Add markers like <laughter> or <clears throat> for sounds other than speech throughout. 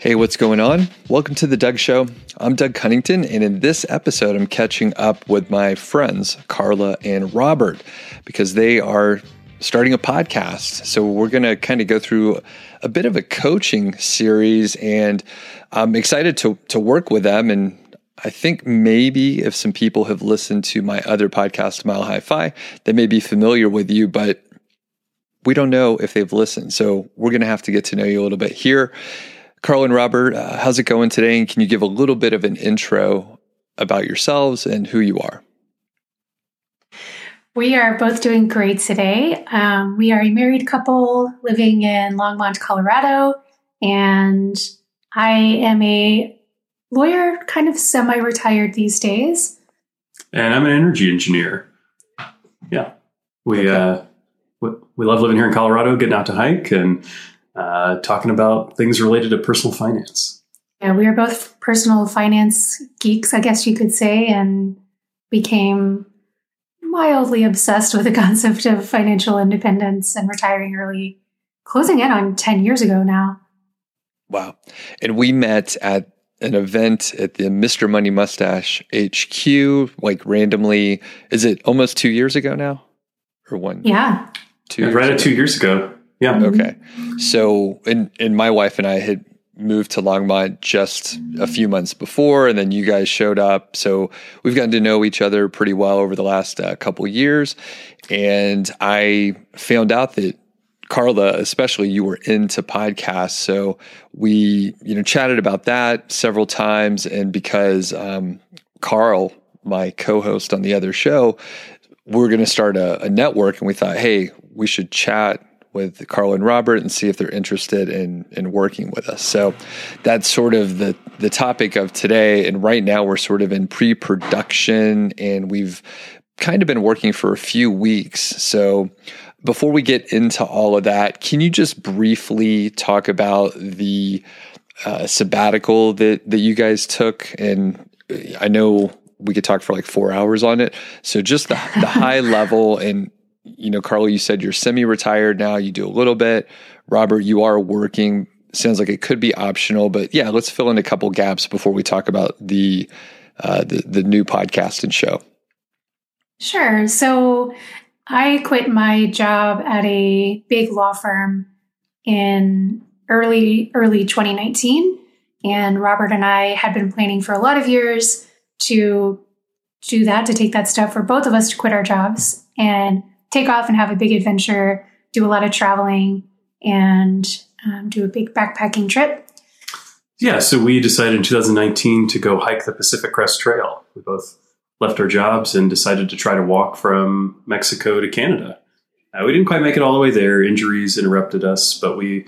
Hey, what's going on? Welcome to The Doug Show. I'm Doug Cunnington, and in this episode, I'm catching up with my friends, Carla and Robert, because they are starting a podcast. So we're going to kind of go through a bit of a coaching series, and I'm excited to, to work with them. And I think maybe if some people have listened to my other podcast, Mile High Fi, they may be familiar with you, but we don't know if they've listened. So we're going to have to get to know you a little bit here. Carla and Robert, uh, how's it going today? And can you give a little bit of an intro about yourselves and who you are? We are both doing great today. Um, we are a married couple living in Longmont, Colorado, and I am a lawyer, kind of semi retired these days. And I'm an energy engineer. Yeah. We, okay. uh, we, we love living here in Colorado, getting out to hike and uh, talking about things related to personal finance. Yeah, we are both personal finance geeks, I guess you could say, and became mildly obsessed with the <laughs> concept of financial independence and retiring early, closing in on 10 years ago now. Wow. And we met at an event at the Mr. Money Mustache HQ, like randomly. Is it almost two years ago now? Or one? Yeah. Two yeah, right at two years ago. Yeah. Mm-hmm. Okay. So, and and my wife and I had moved to Longmont just a few months before, and then you guys showed up. So we've gotten to know each other pretty well over the last uh, couple years. And I found out that Carla, especially you were into podcasts. So we, you know, chatted about that several times. And because um, Carl, my co-host on the other show, we're going to start a, a network, and we thought, hey, we should chat with Carla and Robert and see if they're interested in in working with us. So that's sort of the the topic of today. And right now we're sort of in pre-production and we've kind of been working for a few weeks. So before we get into all of that, can you just briefly talk about the uh, sabbatical that that you guys took? And I know we could talk for like four hours on it. So just the the high <laughs> level and you know, Carla, you said you're semi-retired now. You do a little bit. Robert, you are working. Sounds like it could be optional, but yeah, let's fill in a couple gaps before we talk about the uh, the, the new podcast and show. Sure. So I quit my job at a big law firm in early early 2019, and Robert and I had been planning for a lot of years to do that to take that step for both of us to quit our jobs and take off and have a big adventure, do a lot of traveling, and um, do a big backpacking trip. Yeah, so we decided in 2019 to go hike the Pacific Crest Trail. We both left our jobs and decided to try to walk from Mexico to Canada. Uh, we didn't quite make it all the way there. Injuries interrupted us, but we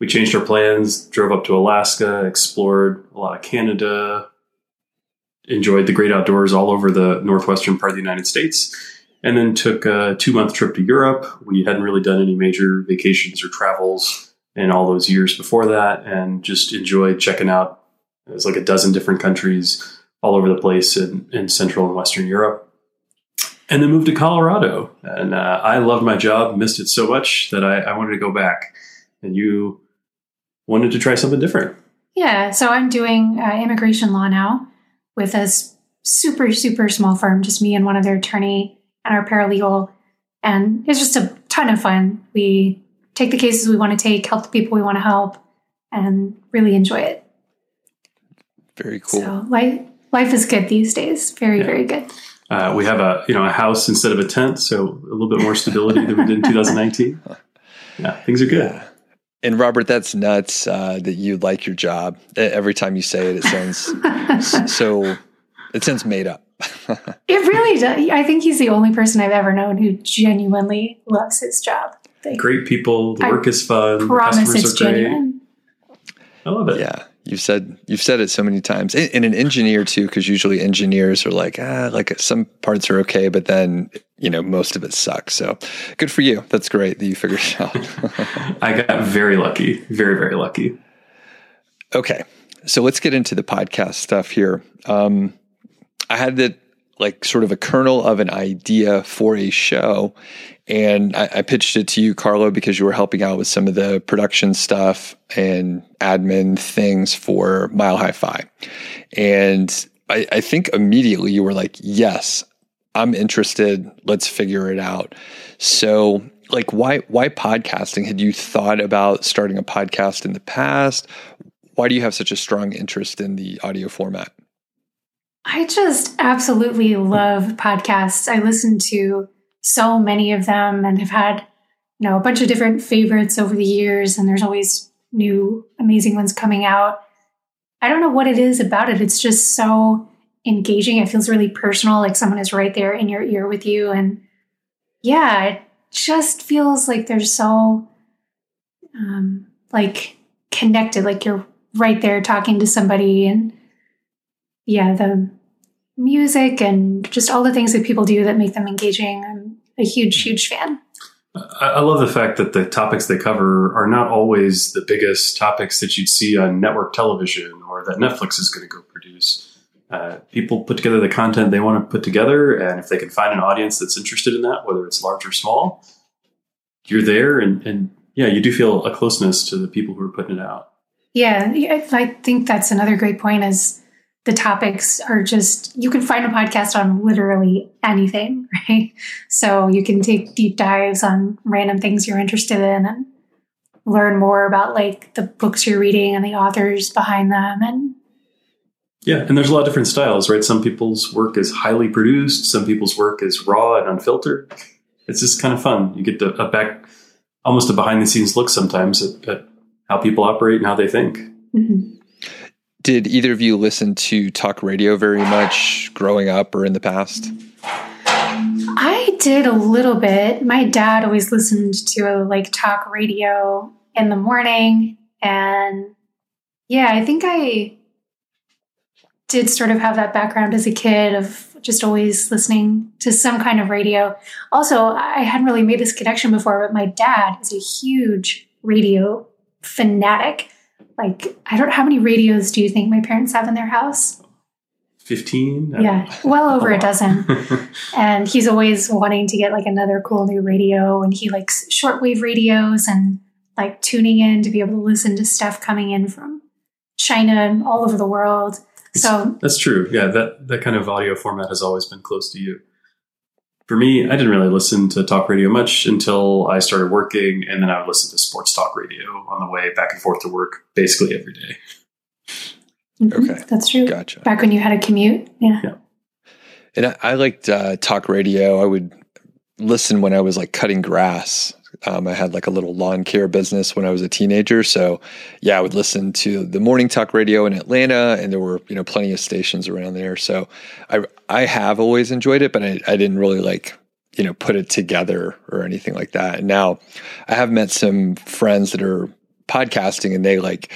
we changed our plans, drove up to Alaska, explored a lot of Canada, enjoyed the great outdoors all over the northwestern part of the United States, and then took a two month trip to Europe. We hadn't really done any major vacations or travels in all those years before that, and just enjoyed checking out. It was like a dozen different countries all over the place in, in Central and Western Europe. And then moved to Colorado. And uh, I loved my job, missed it so much that I, I wanted to go back. And you wanted to try something different. Yeah. So I'm doing uh, immigration law now with a super, super small firm, just me and one other attorney and our paralegal. And it's just a ton of fun. We take the cases we want to take, help the people we want to help, and really enjoy it. Very cool. So life, life is good these days. Very, yeah. very good. Uh, we have a you know a house instead of a tent, so a little bit more stability than we did in 2019. <laughs> Yeah, things are good. Yeah. And Robert, that's nuts uh, that you like your job. Every time you say it, it sounds <laughs> so. It sounds made up <laughs> it really does. I think he's the only person I've ever known who genuinely loves his job. Like, great people. The work I is fun. Promise it's genuine. I love it. Yeah. You've said you've said it so many times, and an engineer too, because usually engineers are like, ah, like some parts are okay, but then you know most of it sucks. So good for you. That's great that you figured it out. <laughs> I got very lucky, very very lucky. Okay, so let's get into the podcast stuff here. Um, I had the like sort of a kernel of an idea for a show, And I, I, pitched it to you, Carla, because you were helping out with some of the production stuff and admin things for Mile High Fi. And I, I think immediately you were like, yes, I'm interested. Let's figure it out. So, like, why why podcasting? Had you thought about starting a podcast in the past? Why do you have such a strong interest in the audio format? I just absolutely love podcasts. I listen to so many of them and have had, you know, a bunch of different favorites over the years, and there's always new amazing ones coming out. I don't know what it is about it. It's just so engaging. It feels really personal, like someone is right there in your ear with you. And yeah, it just feels like they're so um, like connected, like you're right there talking to somebody. And yeah, the music and just all the things that people do that make them engaging. I'm a huge, huge fan. I love the fact that the topics they cover are not always the biggest topics that you'd see on network television or that Netflix is going to go produce. Uh, people put together the content they want to put together, and if they can find an audience that's interested in that, whether it's large or small, you're there, and, and yeah, you do feel a closeness to the people who are putting it out. Yeah, I think that's another great point. Is the topics are just you can find a podcast on literally anything <laughs> right? So you can take deep dives on random things you're interested in and learn more about like the books you're reading and the authors behind them and yeah and there's a lot of different styles right? Some people's work is highly produced some people's work is raw and unfiltered. It's just kind of fun. You get to, a back almost a behind the scenes look sometimes at, at how people operate and how they think. Mm-hmm. Did either of you listen to talk radio very much growing up or in the past? I did a little bit. My dad always listened to like talk radio in the morning. And yeah, I think I did sort of have that background as a kid of just always listening to some kind of radio. Also, I hadn't really made this connection before, but my dad is a huge radio fanatic like I don't how many radios do you think my parents have in their house? 15 yeah well over a <laughs> dozen. <laughs> And he's always wanting to get like another cool new radio and he likes shortwave radios and like tuning in to be able to listen to stuff coming in from china and all over the world. So that's true. Yeah that that kind of audio format has always been close to you for me, I didn't really listen to talk radio much until I started working, and then I would listen to sports talk radio on the way back and forth to work basically every day. Mm-hmm. Okay, that's true. Gotcha. Back when you had a commute, yeah. yeah. And I, I liked uh, talk radio. I would listen when I was like cutting grass. Um, I had like a little lawn care business when I was a teenager, so yeah, I would listen to the morning talk radio in Atlanta, and there were you know plenty of stations around there. So I I have always enjoyed it, but I, I didn't really like you know put it together or anything like that. And now I have met some friends that are podcasting, and they like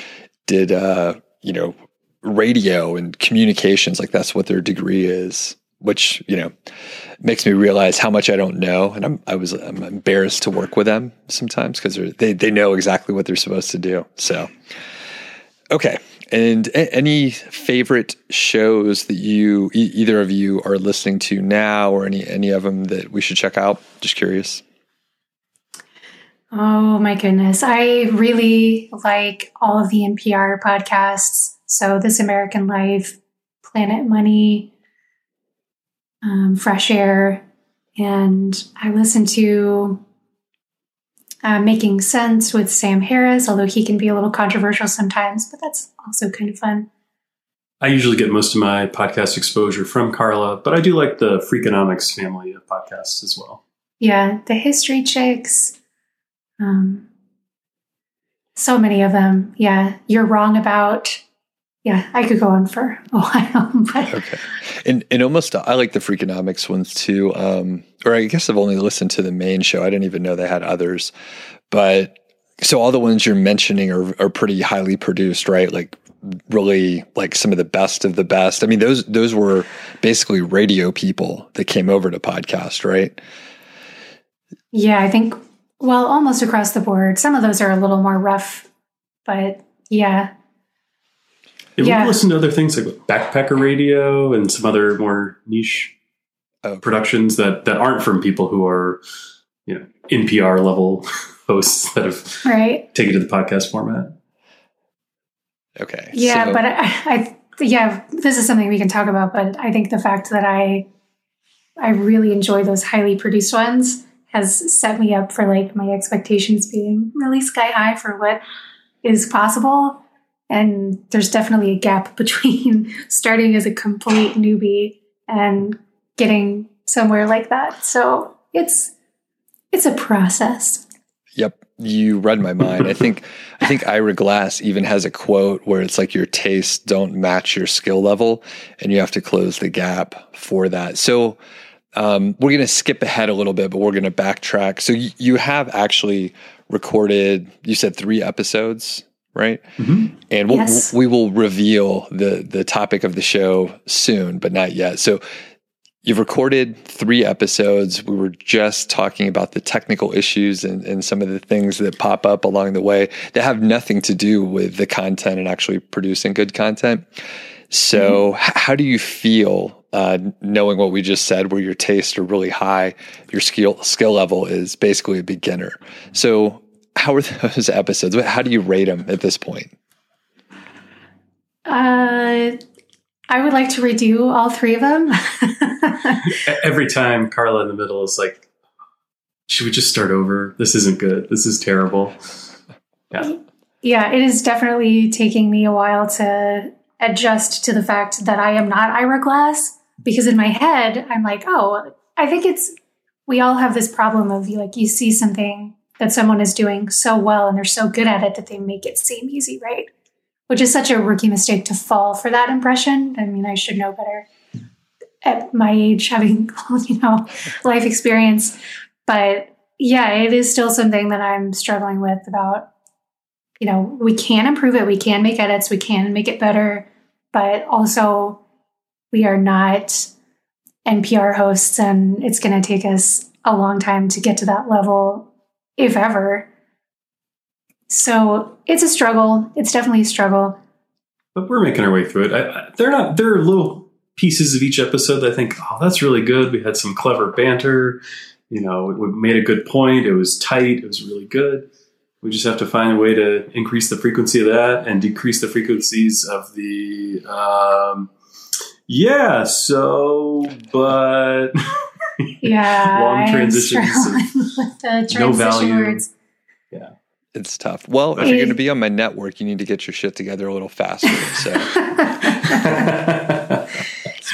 did uh, you know radio and communications, like that's what their degree is which you know makes me realize how much I don't know, and I'm I was I'm embarrassed to work with them sometimes because they they know exactly what they're supposed to do. So, okay, and a- any favorite shows that you e- either of you are listening to now, or any any of them that we should check out? Just curious. Oh my goodness, I really like all of the NPR podcasts. So, This American Life, Planet Money um, fresh air. And I listened to uh, Making Sense with Sam Harris, although he can be a little controversial sometimes, but that's also kind of fun. I usually get most of my podcast exposure from Carla, but I do like the Freakonomics family of podcasts as well. Yeah, the History Chicks. Um, so many of them. Yeah, you're wrong about yeah, I could go on for a <laughs> while. But. Okay, and and almost I like the Freakonomics ones too. Um, or I guess I've only listened to the main show. I didn't even know they had others. But so all the ones you're mentioning are are pretty highly produced, right? Like really like some of the best of the best. I mean, those those were basically radio people that came over to podcast, right? Yeah, I think well, almost across the board. Some of those are a little more rough, but yeah, yeah, yeah. we listen to other things like Backpacker Radio and some other more niche uh, productions that that aren't from people who are you know NPR level <laughs> hosts that have right. taken to the podcast format. Okay. Yeah, so- but I, I yeah, this is something we can talk about. But I think the fact that I I really enjoy those highly produced ones has set me up for like my expectations being really sky high for what is possible. And there's definitely a gap <laughs> between starting as a complete newbie and getting somewhere like that. So it's it's a process. Yep, you read my mind. I think I think Ira Glass even has a quote where it's like your tastes don't match your skill level, and you have to close the gap for that. So um, we're going to skip ahead a little bit, but we're going to backtrack. So you, you have actually recorded. You said three episodes, right? Mm-hmm. And we'll, Yes. we will reveal the the topic of the show soon, but not yet. So you've recorded three episodes. We were just talking about the technical issues and, and some of the things that pop up along the way that have nothing to do with the content and actually producing good content. So, h- how do you feel uh, knowing what we just said, where your tastes are really high, your skill skill level is basically a beginner? So, how are those <laughs> episodes? How do you rate them at this point? Uh, I would like to redo all three of them. <laughs> Every time Carla in the middle is like, "Should we just start over? This isn't good. This is terrible." Yeah, yeah, it is definitely taking me a while to adjust to the fact that I am not Ira Glass because in my head I'm like, oh, I think it's we all have this problem of you like you see something that someone is doing so well and they're so good at it that they make it seem easy, right? Which is such a rookie mistake to fall for that impression. I mean, I should know better at my age, having <laughs> you know life experience, but yeah, it is still something that I'm struggling with about you know, we can improve it, we can make edits, we can make it better, but also we are not NPR hosts and it's going to take us a long time to get to that level, if ever. So it's a struggle. It's definitely a struggle. but we're making our way through it. I, I, they're not. There are little pieces of each episode that I think, "Oh, that's really good." We had some clever banter. You know, we, made a good point. It was tight. It was really good. We just have to find a way to increase the frequency of that and decrease the frequencies of the. Um, yeah. So, but <laughs> Yeah. Long I'm transitions <laughs> with the transition no value. words. Yeah, It's tough. Well, if you're going to be on my network, you need to get your shit together a little faster. So, <laughs> <laughs>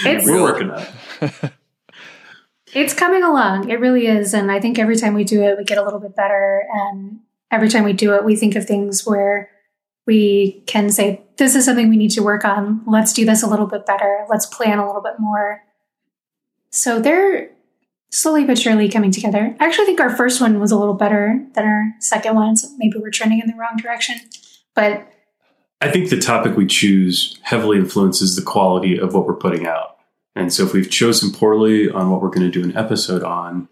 It's- we're working on it. It's coming along. It really is. And I think every time we do it, we get a little bit better. And every time we do it, we think of things where we can say, this is something we need to work on. Let's do this a little bit better. Let's plan a little bit more. So they're slowly but surely coming together. I actually think our first one was a little better than our second one. So maybe we're trending in the wrong direction. But I think the topic we choose heavily influences the quality of what we're putting out. And so if we've chosen poorly on what we're going to do an episode on,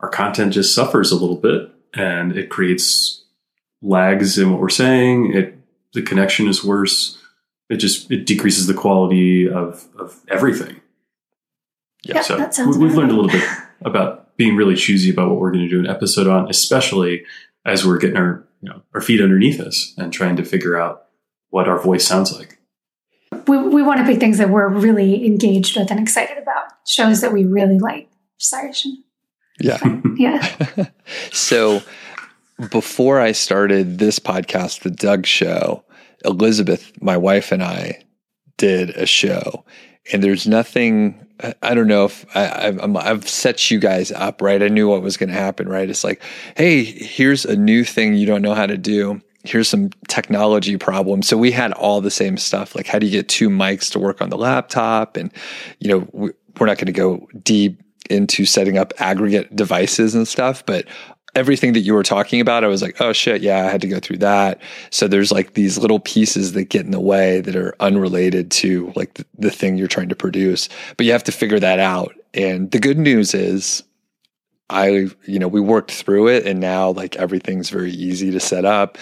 our content just suffers a little bit and it creates lags in what we're saying. It the connection is worse. It just it decreases the quality of, of everything. Yeah, yeah, so that sounds we, we've learned a little bit <laughs> about being really choosy about what we're going to do an episode on, especially as we're getting our you know our feet underneath us and trying to figure out what our voice sounds like. we, we want to pick things that we're really engaged with and excited about, shows that we really like. Sorry, Shin. yeah. <laughs> Yeah. <laughs> so before I started this podcast, the Doug Show, Elizabeth, my wife, and I did a show, and there's nothing. I- don't know if I, I've set you guys up right. I knew what was going to happen. Right? It's like, hey, here's a new thing you don't know how to do. Here's some technology problems. So we had all the same stuff. Like, how do you get two mics to work on the laptop? And you know, we, we're not going to go deep into setting up aggregate devices and stuff, but everything that you were talking about, I was like, oh shit, yeah, I had to go through that. So there's like these little pieces that get in the way that are unrelated to like the, the thing you're trying to produce, but you have to figure that out. And the good news is, I, you know, we worked through it and now like everything's very easy to set up.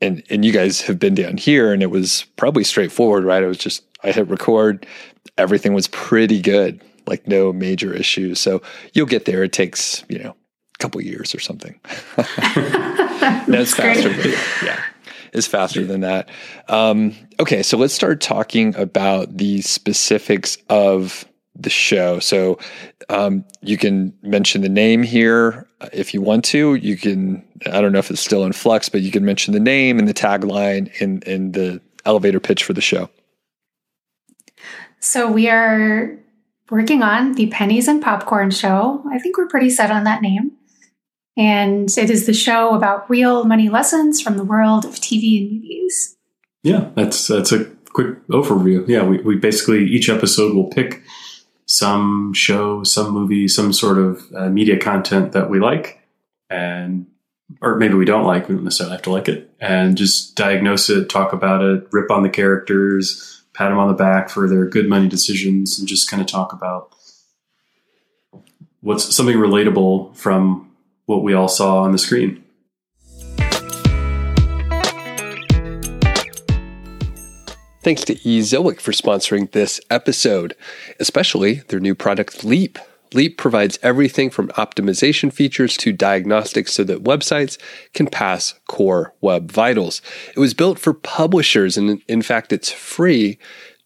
And, and you guys have been down here and it was probably straightforward, right? It was just, I hit record, everything was pretty good, like no major issues. So you'll get there. It takes, you know, couple years or something. <laughs> <laughs> no, it's faster. Than. Yeah, it's faster than that. Um, okay, so let's start talking about the specifics of the show. So um, you can mention the name here if you want to. You can. I don't know if it's still in flux, but you can mention the name and the tagline and and the elevator pitch for the show. So we are working on the Pennies and Popcorn Show. I think we're pretty set on that name. And it is the show about real money lessons from the world of TV and movies. Yeah, that's that's a quick overview. Yeah, we, we basically each episode will pick some show, some movie, some sort of uh, media content that we like, and or maybe we don't like. We don't necessarily have to like it, and just diagnose it, talk about it, rip on the characters, pat them on the back for their good money decisions, and just kind of talk about what's something relatable from what we all saw on the screen. Thanks to Ezoic for sponsoring this episode, especially their new product Leap. Leap provides everything from optimization features to diagnostics so that websites can pass core web vitals. It was built for publishers, and in fact, it's free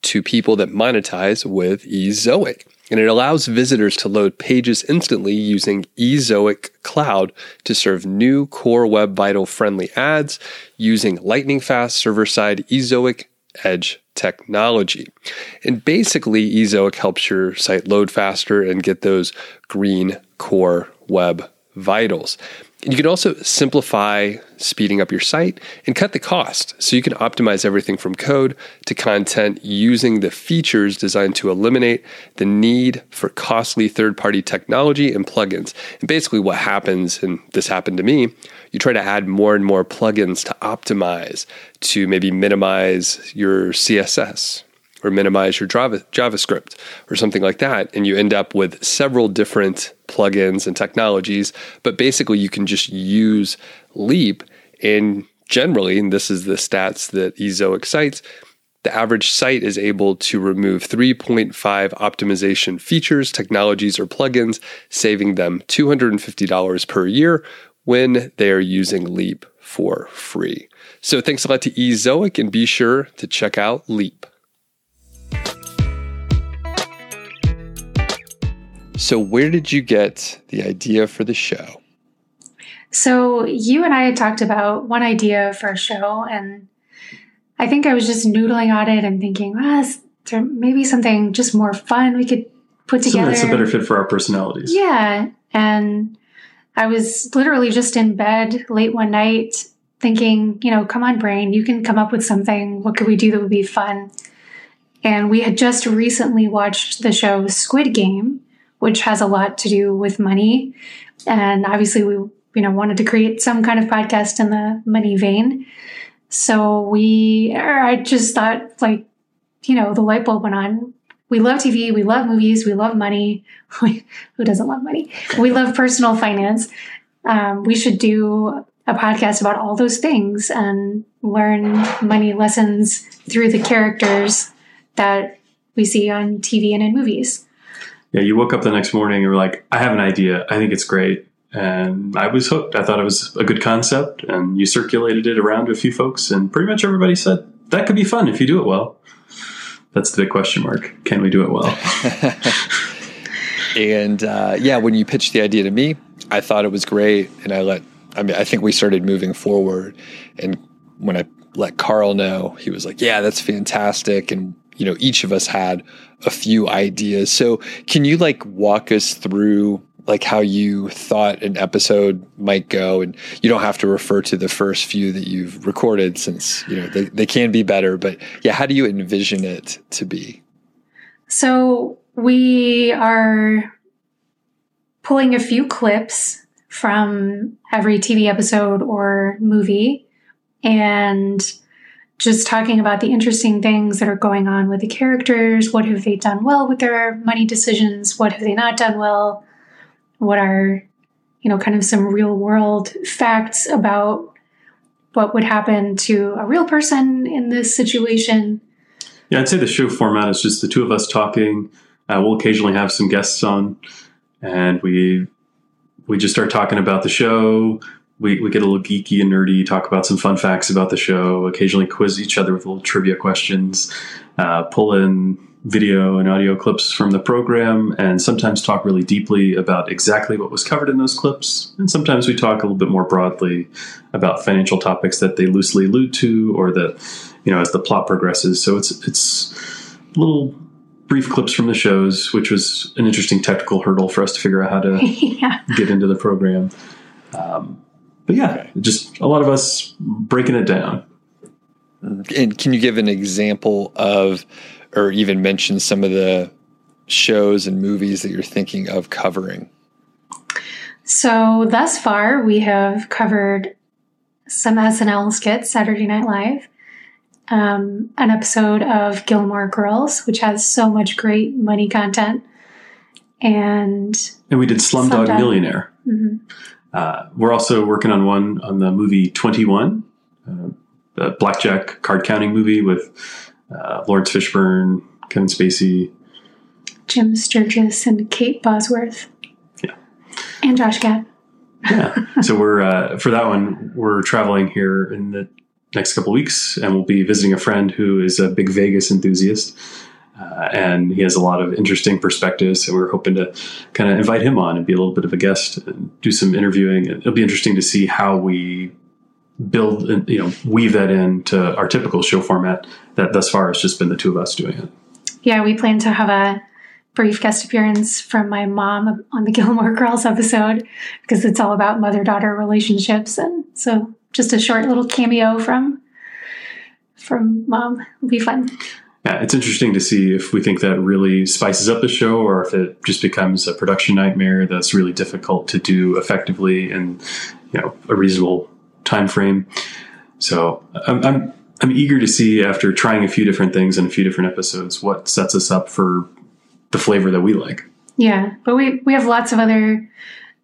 to people that monetize with Ezoic. And it allows visitors to load pages instantly using Ezoic Cloud to serve new core web vital friendly ads using lightning fast server side Ezoic edge technology. And basically, Ezoic helps your site load faster and get those green core web vitals. And you can also simplify speeding up your site and cut the cost. So you can optimize everything from code to content using the features designed to eliminate the need for costly third party technology and plugins. And basically, what happens, and this happened to me, you try to add more and more plugins to optimize, to maybe minimize your CSS or minimize your Java, JavaScript or something like that. And you end up with several different plugins and technologies. But basically, you can just use Leap. And generally, and this is the stats that Ezoic cites, the average site is able to remove 3.5 optimization features, technologies, or plugins, saving them $250 per year when they are using Leap for free. So thanks a lot to Ezoic and be sure to check out Leap. So, where did you get the idea for the show? So, you and I had talked about one idea for a show, and I think I was just noodling on it and thinking, well, is there maybe something just more fun we could put together? Something that's a better fit for our personalities. Yeah. And I was literally just in bed late one night thinking, you know, come on, brain, you can come up with something. What could we do that would be fun? And we had just recently watched the show Squid Game, which has a lot to do with money. And obviously, we you know wanted to create some kind of podcast in the money vein. So we, or I just thought like, you know, the light bulb went on. We love TV, we love movies, we love money. <laughs> Who doesn't love money? We love personal finance. Um, we should do a podcast about all those things and learn money lessons through the characters that we see on TV and in movies yeah, you woke up the next morning and were like, I have an idea. I think it's great. And I was hooked. I thought it was a good concept. And you circulated it around to a few folks, and pretty much everybody said, that could be fun if you do it well. That's the big question mark. Can we do it well? <laughs> and uh, yeah, when you pitched the idea to me, I thought it was great. And I let, I mean, I think we started moving forward. And when I let Carl know, he was like, yeah, that's fantastic. And you know, each of us had a few ideas. So can you like walk us through like how you thought an episode might go and you don't have to refer to the first few that you've recorded since you know they, they can be better but yeah how do you envision it to be so we are pulling a few clips from every tv episode or movie and just talking about the interesting things that are going on with the characters. What have they done well with their money decisions? What have they not done well? What are, you know, kind of some real world facts about what would happen to a real person in this situation? Yeah, I'd say the show format is just the two of us talking. Uh, we'll occasionally have some guests on, and we we just start talking about the show. We, we get a little geeky and nerdy, talk about some fun facts about the show, occasionally quiz each other with little trivia questions, uh, pull in video and audio clips from the program, and sometimes talk really deeply about exactly what was covered in those clips. And sometimes we talk a little bit more broadly about financial topics that they loosely allude to or that, you know, as the plot progresses. So it's, it's little brief clips from the shows, which was an interesting technical hurdle for us to figure out how to <laughs> yeah. get into the program. Um, but yeah, Okay. just a lot of us breaking it down. And can you give an example of, or even mention some of the shows and movies that you're thinking of covering? So thus far, we have covered some SNL skits, Saturday Night Live, um, an episode of Gilmore Girls, which has so much great money content, and And we did Slumdog Slumdog. Millionaire. mhm, Uh, we're also working on one on the movie 21, uh, the blackjack card counting movie with uh, Laurence Fishburne, Kevin Spacey. Jim Sturgess and Kate Bosworth, Yeah. and Josh Gad. Yeah. so we're, uh, for that one, we're traveling here in the next couple weeks and we'll be visiting a friend who is a big Vegas enthusiast. Uh, and he has a lot of interesting perspectives. So we're hoping to kind of invite him on and be a little bit of a guest and do some interviewing. It'll be interesting to see how we build and you know weave that into our typical show format. That thus far has just been the two of us doing it. Yeah, we plan to have a brief guest appearance from my mom on the <laughs> Gilmore Girls episode because it's all about mother daughter relationships, and so just a short little cameo from from mom will be fun. It's interesting to see if we think that really spices up the show or if it just becomes a production nightmare that's really difficult to do effectively in you know a reasonable time frame. So I'm, I'm I'm eager to see after trying a few different things in a few different episodes what sets us up for the flavor that we like. Yeah, but we we have lots of other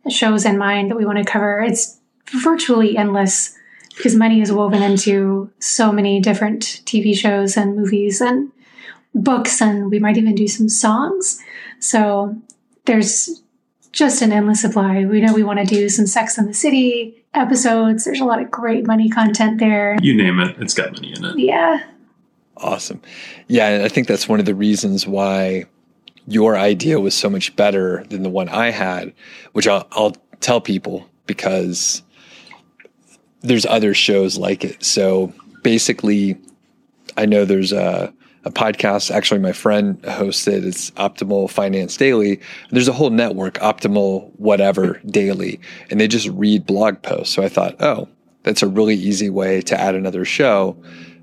shows in mind that we want to cover. It's virtually endless because money is woven into so many different TV shows and movies and books, and we might even do some songs. So there's just an endless supply. We know we want to do some Sex and the City episodes. There's a lot of great money content there. You name it, it's got money in it. Yeah, Awesome. Yeah, I think that's one of the reasons why your idea was so much better than the one I had, which I'll, I'll tell people because there's other shows like it. So basically, I know there's a, a podcast. Actually, my friend hosts it. It's Optimal Finance Daily. There's a whole network, Optimal Whatever Daily, and they just read blog posts. So I thought, oh, that's a really easy way to add another show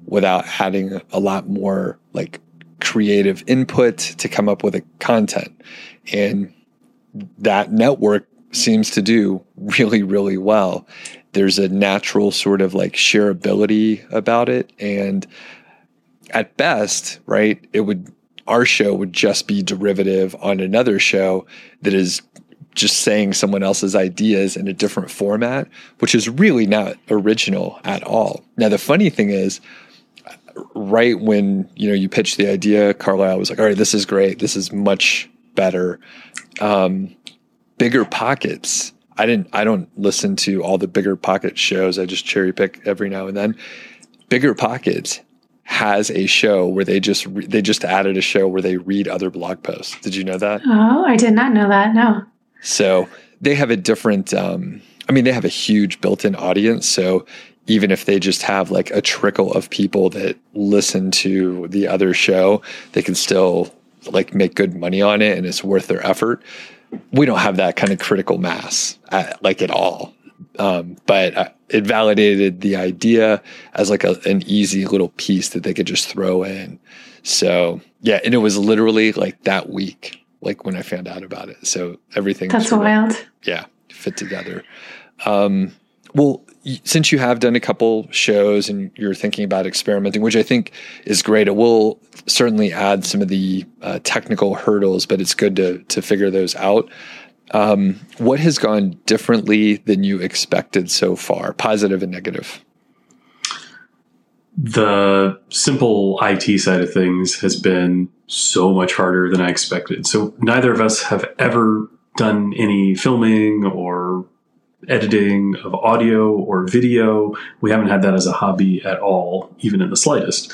without adding a lot more like creative input to come up with a content. And that network seems to do really, really well. There's a natural sort of like shareability about it. And at best, right, it would, our show would just be derivative on another show that is just saying someone else's ideas in a different format, which is really not original at all. Now, the funny thing is, right when you know you pitched the idea, Carlisle was like, "All right, this is great. This is much better." Um, bigger pockets. I didn't. I don't listen to all the bigger pocket shows. I just cherry pick every now and then. Bigger pockets has a show where they just re- they just added a show where they read other blog posts. Did you know that? Oh, I did not know that. No. So they have a different, um, I mean, they have a huge built in audience. So even if they just have like a trickle of people that listen to the other show, they can still like make good money on it and it's worth their effort. We don't have that kind of critical mass at, like at all. Um, but uh, it validated the idea as like a, an easy little piece that they could just throw in. So yeah, and it was literally like that week, like when I found out about it. So everything That's sort of- wild. yeah, fit together. Um, well, since you have done a couple shows and you're thinking about experimenting, which I think is great, it will certainly add some of the uh, technical hurdles, but it's good to to figure those out. Um, what has gone differently than you expected so far, positive and negative? the simple IT side of things has been so much harder than I expected. So neither of us have ever done any filming or editing of audio or video. We haven't had that as a hobby at all, even in the slightest.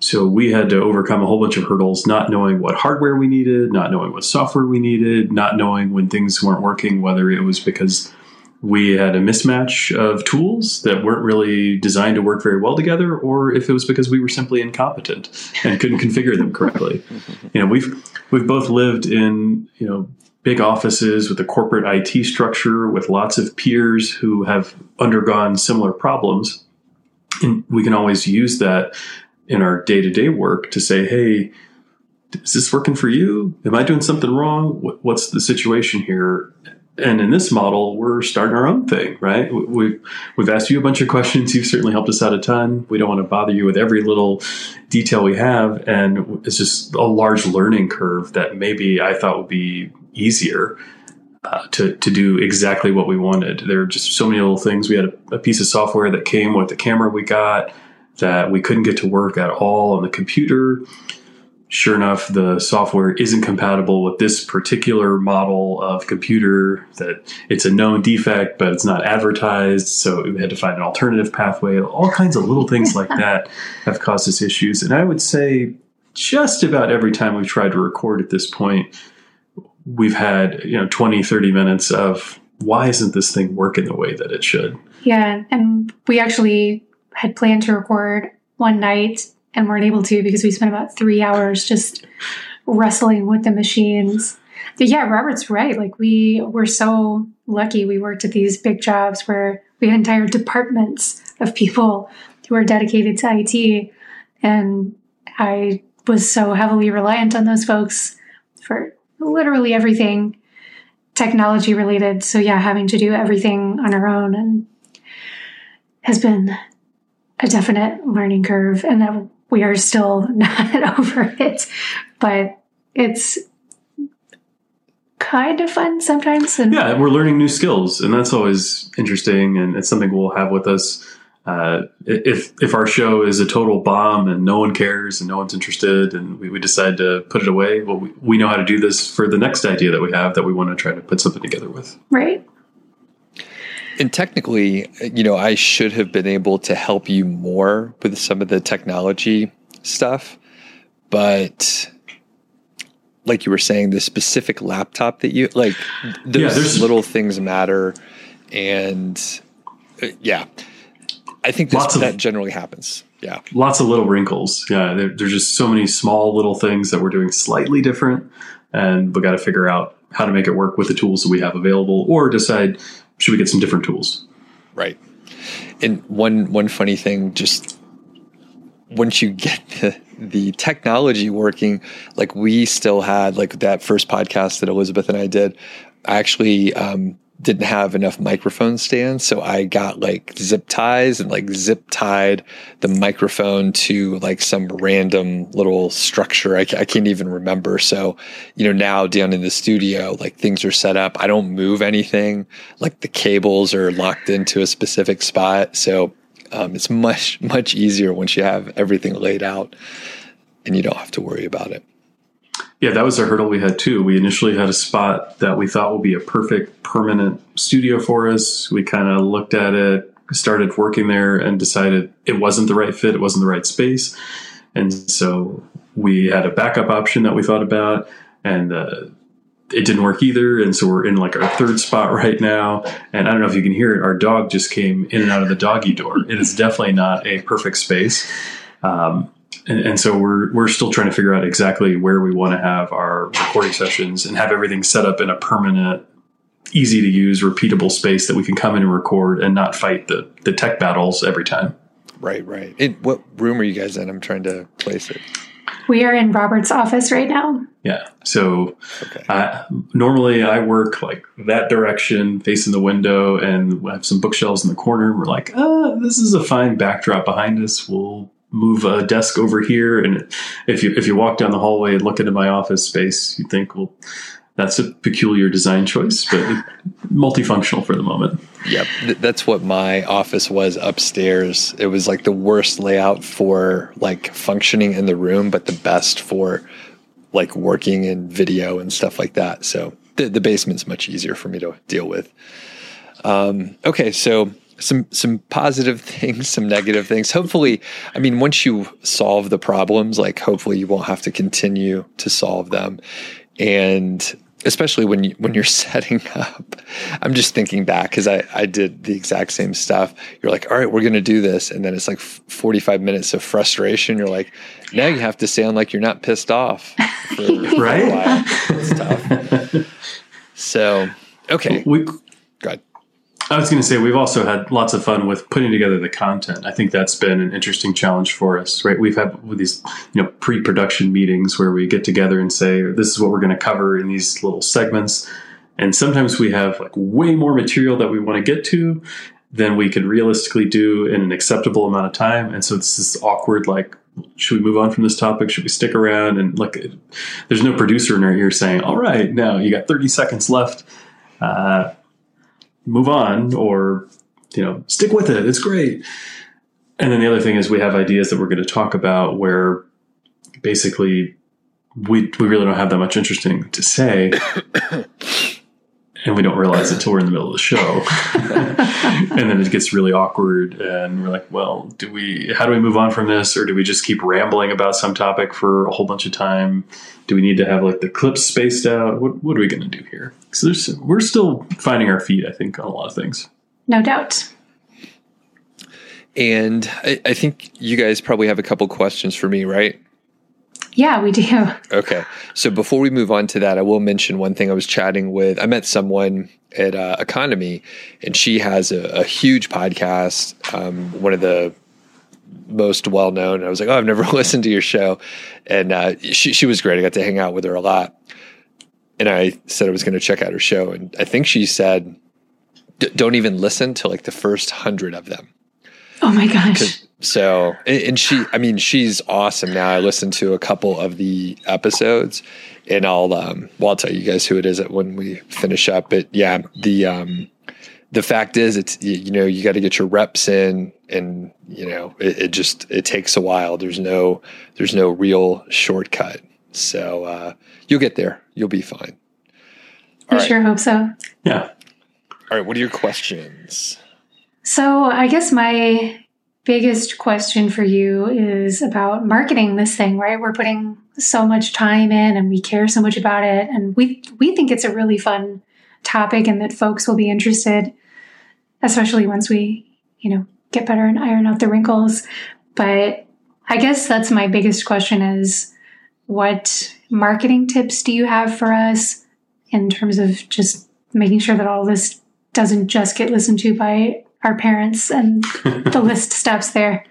So we had to overcome a whole bunch of hurdles, not knowing what hardware we needed, not knowing what software we needed, not knowing when things weren't working, whether it was because we had a mismatch of tools that weren't really designed to work very well together, or if it was because we were simply incompetent and couldn't configure them correctly. <laughs> You know, we've we've both lived in you know big offices with a corporate IT structure with lots of peers who have undergone similar problems, and we can always use that in our day to day work to say, hey. Is this working for you? Am I doing something wrong? What's the situation here? and in this model, we're starting our own thing, right? We've we've asked you a bunch of questions. You've certainly helped us out a ton. We don't want to bother you with every little detail we have, and it's just a large learning curve that maybe I thought would be easier uh, to to do exactly what we wanted. There are just so many little things. We had a, a piece of software that came with the camera we got that we couldn't get to work at all on the computer sure enough, the software isn't compatible with this particular model of computer, that it's a known defect, but it's not advertised. So we had to find an alternative pathway. All kinds of little things like <laughs> that have caused us issues. And I would say just about every time we've tried to record at this point, we've had, you know, 20, 30 minutes of why isn't this thing working the way that it should? Yeah. And we actually had planned to record one night and weren't able to because we spent about three hours just wrestling with the machines. But yeah, Robert's right. Like we were so lucky we worked at these big jobs where we had entire departments of people who are dedicated to IT. And I was so heavily reliant on those folks for literally everything technology related. So yeah, having to do everything on our own and has been a definite learning curve. And we are still <laughs> not over it, but it's kind of fun sometimes. And yeah, we're learning new skills, and that's always interesting, and it's something we'll have with us. Uh, if if our show is a total bomb and no one cares and no one's interested, and we, we decide to put it away, well, we, we know how to do this for the next idea that we have that we want to try to put something together with. Right. And technically, you know, I should have been able to help you more with some of the technology stuff, but like you were saying, the specific laptop that you like, those yeah, little things matter, and uh, yeah, I think this, of, that generally happens. Yeah, lots of little wrinkles. Yeah, there, there's just so many small little things that we're doing slightly different, and we got to figure out how to make it work with the tools that we have available, or decide should we get some different tools? Right. And one one funny thing, just once you get <laughs> the, the technology working, like we still had like that first podcast that Elizabeth and I did. I actually um, didn't have enough microphone stands. So I got like zip ties and like zip tied the microphone to like some random little structure. I, I, can't even remember. So, you know, now down in the studio, like things are set up. I don't move anything. Like the cables are locked into a specific spot. So, um, it's much, much easier once you have everything laid out and you don't have to worry about it. Yeah, that was a hurdle we had too. We initially had a spot that we thought would be a perfect permanent studio for us. We kind of looked at it, started working there, and decided it wasn't the right fit, it wasn't the right space. And so we had a backup option that we thought about, and uh, it didn't work either. And so we're in like our third spot right now. And I don't know if you can hear it, our dog just came in and out of the doggy door. It is definitely not a perfect space. Um, and, and, so we're we're still trying to figure out exactly where we want to have our recording sessions and have everything set up in a permanent easy to use repeatable space that we can come in and record and not fight the the tech battles every time. Right right. In what room are you guys in? I'm trying to place it. We are in robert's office right now. Yeah so okay. I, normally i work like that direction facing the window and we have some bookshelves in the corner. We're like oh this is a fine backdrop behind us. We'll move a desk over here. And if you if you walk down the hallway and look into my office space, you think, well, that's a peculiar design choice, but <laughs> multifunctional for the moment. Yep, that's what my office was upstairs. It was like the worst layout for like functioning in the room, but the best for like working in video and stuff like that. So the, the basement's much easier for me to deal with. Um, okay, so some some positive <laughs> things, some negative things. Hopefully, I mean, once you solve the problems, like hopefully you won't have to continue to solve them, and especially when you when you're <laughs> setting up. I'm just thinking back because I I did the exact same stuff. You're like, all right, we're gonna do this, and then it's like 45 minutes of frustration. You're like, now you have to sound like you're not pissed off, for, <laughs> right? It's tough. so okay, we. Go ahead. I was going to say we've also had lots of fun with putting together the content. I think that's been an interesting challenge for us, right? We've had these, you know, pre-production meetings where we get together and say, "This is what we're going to cover in these little segments." And sometimes we have like way more material that we want to get to than we could realistically do in an acceptable amount of time. And so it's this awkward, like, should we move on from this topic? Should we stick around? And like, there's no producer in our ear saying, "All right, now you got 30 seconds left." Uh, move on or you know stick with it. It's great. And then the other thing is we have ideas that we're going to talk about where basically we we really don't have that much interesting to say <coughs> and we don't realize it until we're in the middle of the show. <laughs> And then it gets really awkward and we're like well do we how do we move on from this? Or do we just keep rambling about some topic for a whole bunch of time? Do we need to have like the clips spaced out? What, what are we going to do here? So there's we're still finding our feet i think on a lot of things. No doubt. And I, I think you guys probably have a couple questions for me right yeah, we do. <laughs> Okay. So before we move on to that, I will mention one thing. I was chatting with, I met someone at uh, EconoMe, and she has a, a huge podcast, um, one of the most well known. I was like, oh, I've never <laughs> listened to your show. And uh, she, she was great. I got to hang out with her a lot. And I said I was going to check out her show. And I think she said, don't even listen to like the first hundred of them. Oh my gosh. So, and she, I mean, she's awesome now. I listened to a couple of the episodes and I'll, um, well, I'll tell you guys who it is when we finish up. But yeah, the, um, the fact is it's, you know, you got to get your reps in and, you know, it, it, just, it takes a while. There's no, there's no real shortcut. So, uh, you'll get there. You'll be fine. I right. sure hope so. Yeah. All right. What are your questions? So, I guess my biggest question for you is about marketing this thing, right? We're putting so much time in and we care so much about it and we we think it's a really fun topic and that folks will be interested especially once we, you know, get better and iron out the wrinkles. But I guess that's my biggest question is what marketing tips do you have for us in terms of just making sure that all this doesn't just get listened to by our parents and <laughs> the list stops there.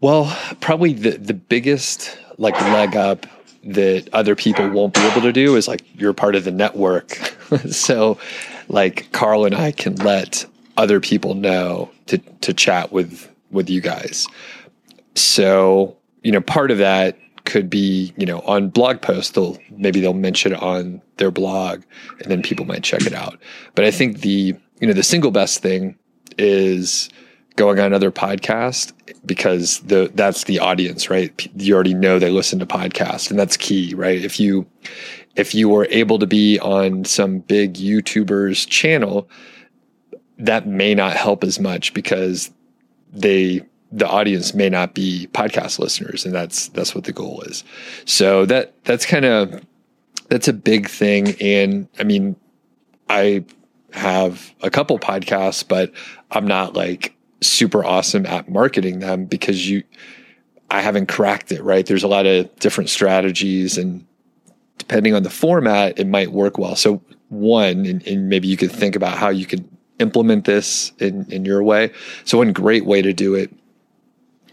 Well, probably the the biggest like leg up that other people won't be able to do is like you're part of the network. <laughs> so like Carl and I can let other people know to to chat with with you guys. So, you know, part of that could be, you know, on blog posts, they'll maybe they'll mention it on their blog and then people might check it out. But I think the you know, the single best thing is going on another podcast because the that's the audience, right? You already know they listen to podcasts, and that's key, right? If you if you were able to be on some big YouTuber's channel, that may not help as much because they the audience may not be podcast listeners, and that's that's what the goal is. So that that's kind of that's a big thing, and I mean, I have a couple podcasts, but I'm not like super awesome at marketing them because you, I haven't cracked it, right? There's a lot of different strategies and depending on the format, it might work well. So one, and, and maybe you could think about how you could implement this in, in your way. So one great way to do it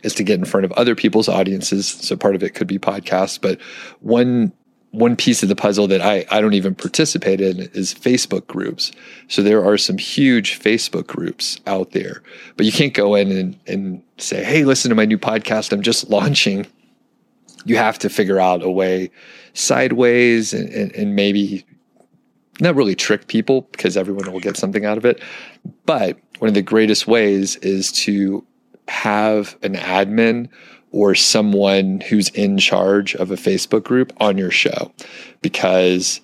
is to get in front of other people's audiences. So part of it could be podcasts, but one one piece of the puzzle that I, I don't even participate in is Facebook groups. So there are some huge Facebook groups out there, but you can't go in and, and say, Hey, listen to my new podcast. I'm just launching. You have to figure out a way sideways and, and, and maybe not really trick people because everyone will get something out of it. But one of the greatest ways is to have an admin or someone who's in charge of a Facebook group on your show because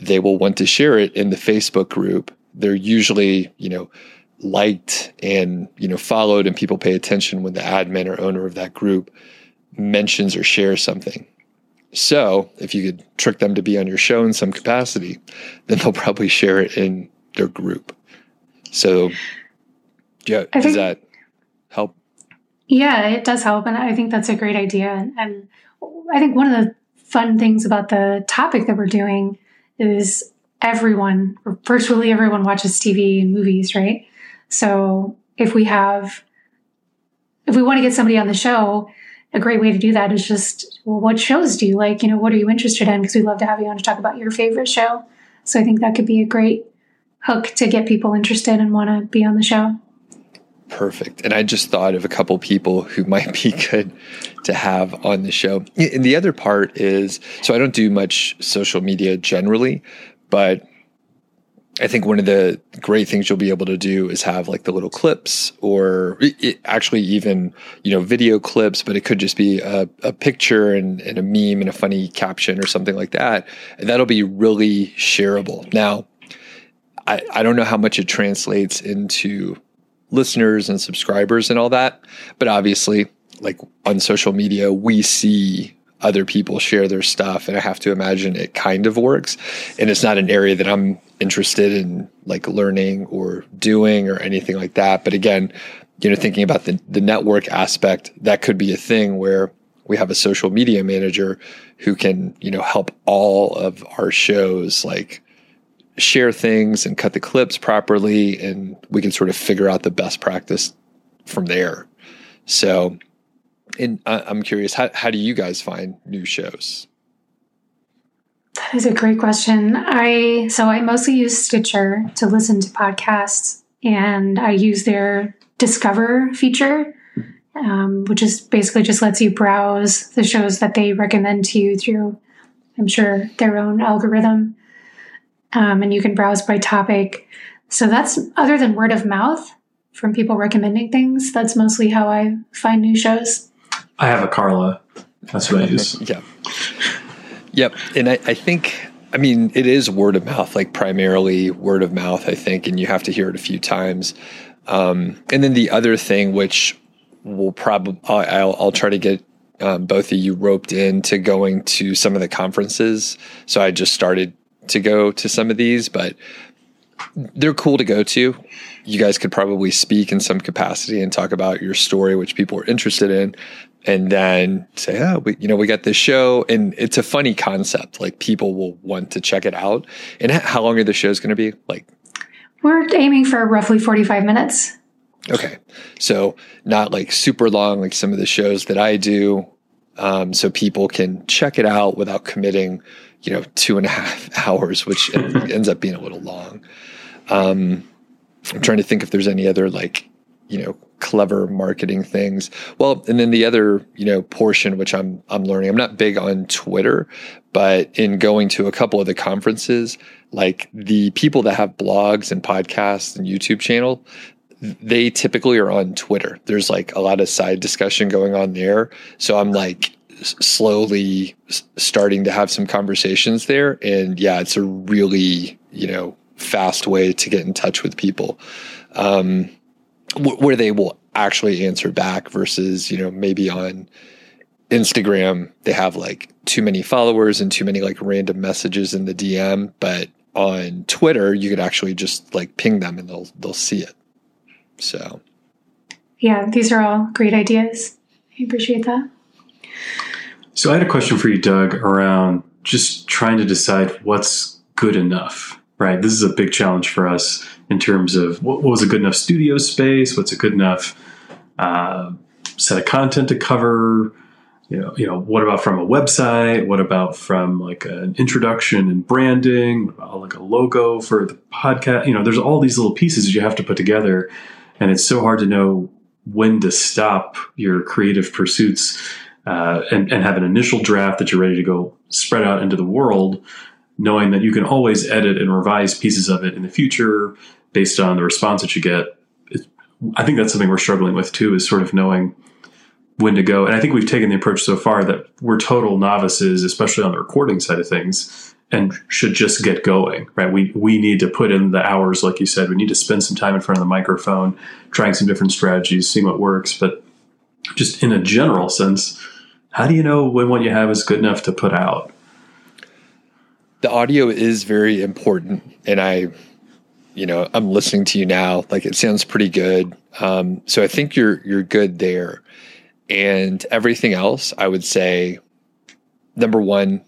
they will want to share it in the Facebook group. They're usually, you know, liked and, you know, followed and people pay attention when the admin or owner of that group mentions or shares something. So if you could trick them to be on your show in some capacity, then they'll probably share it in their group. So yeah, I does that help? Yeah, it does help. And I think that's a great idea. And, I think one of the fun things about the topic that we're doing is everyone, virtually everyone, watches TV and movies, right? So if we have, if we want to get somebody on the show, a great way to do that is just, well, what shows do you like? You know, what are you interested in? Because we'd love to have you on to talk about your favorite show. So I think that could be a great hook to get people interested and want to be on the show. Perfect. And I just thought of a couple people who <laughs> might be good to have on the show. And the other part is so I don't do much social media generally, but I think one of the great things you'll be able to do is have like the little clips or it, actually even, you know, video clips, but it could just be a, a picture and, and a meme and a funny caption or something like that. And that'll be really shareable. Now, I, I don't know how much it translates into listeners and subscribers and all that. But obviously, like on social media, we see other people share their stuff. And I have to imagine it kind of works. And it's not an area that I'm interested in like learning or doing or anything like that. But again, you know, thinking about the, the network aspect, that could be a thing where we have a social media manager who can, you know, help all of our shows like share things and cut the clips properly and we can sort of figure out the best practice from there. So and i'm curious how, how do you guys find new shows? That is a great question. I so I mostly use Stitcher to listen to podcasts, and I use their Discover feature, um, which is basically just lets you browse the shows that they recommend to you through, I'm sure, their own algorithm, um, and you can browse by topic. So that's other than word of mouth from people recommending things. That's mostly how I find new shows. I have a Carla. That's what I use. <laughs> yeah yep and I, I think i mean it is word of mouth like primarily word of mouth i think and you have to hear it a few times um, and then the other thing which will probably I'll, I'll try to get um, both of you roped into going to some of the conferences so i just started to go to some of these but they're cool to go to. You guys could probably speak in some capacity and talk about your story, which people are interested in, and then say, "Oh, we, you know, we got this show," and it's a funny concept. Like people will want to check it out. And how long are the shows going to be? Like, We're aiming for roughly 45 minutes. okay, so not like super long, like some of the shows that I do, um, so people can check it out without committing, you know, two and a half <laughs> hours, which <laughs> ends up being a little long. Um, I'm trying to think if there's any other like, you know, clever marketing things. Well, and then the other, you know, portion which I'm I'm learning. I'm not big on Twitter, but in going to a couple of the conferences, like the people that have blogs and podcasts and YouTube channel, they typically are on Twitter. There's like a lot of side discussion going on there. So I'm like slowly starting to have some conversations there. And yeah, it's a really, you know, fast way to get in touch with people um, wh- where they will actually answer back versus, you know, maybe on Instagram, they have like too many followers and too many like random messages in the DM. But on Twitter, you could actually just like ping them and they'll, they'll see it. So. Yeah, these are all great ideas. I appreciate that. So I had a question for you, Doug, around just trying to decide what's good enough. Right, this is a big challenge for us in terms of what, was a good enough studio space, what's a good enough uh, set of content to cover. You know, you know, what about from a website? What about from like an introduction and branding? Like a logo for the podcast? You know, there's all these little pieces that you have to put together, and it's so hard to know when to stop your creative pursuits uh, and, and have an initial draft that you're ready to go spread out into the world, knowing that you can always edit and revise pieces of it in the future based on the response that you get. It, I think that's something we're struggling with too, is sort of knowing when to go. And I think we've taken the approach so far that we're total novices, especially on the recording side of things. and should just get going, right? We we need to put in the hours, like you said. We need to spend some time in front of the microphone, trying some different strategies, seeing what works. But just in a general sense, how do you know when what you have is good enough to put out? The audio is very important, and I, you know, I'm listening to you now. Like it sounds pretty good. Um, so I think you're you're good there, and everything else, I would say, number one,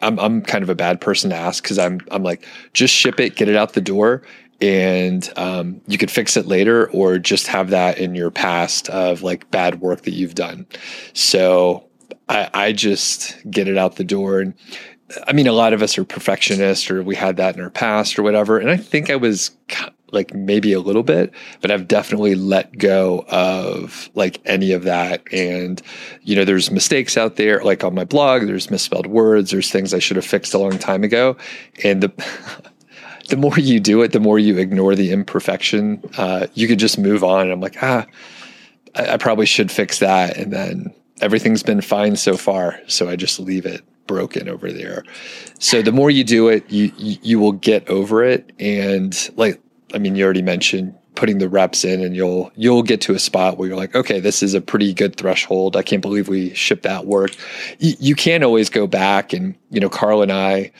I'm I'm kind of a bad person to ask because I'm I'm like just ship it, get it out the door, and um, you could fix it later, or just have that in your past of like bad work that you've done. So I, I just get it out the door, and I mean a lot of us are perfectionists, or we had that in our past, or whatever. And I think I was like maybe a little bit, but I've definitely let go of like any of that. And, you know, there's mistakes out there, like on my blog, there's misspelled words, there's things I should have fixed a long time ago. And the, <laughs> the more you do it, the more you ignore the imperfection. Uh, you could just move on. And I'm like, ah, I, I probably should fix that. And then everything's been fine so far. So I just leave it broken over there. So the more you do it, you, you, will get over it. And like I mean, you already mentioned putting the reps in and you'll you'll get to a spot where you're like okay this is a pretty good threshold i can't believe we shipped that work y- you can always go back and you know carl and i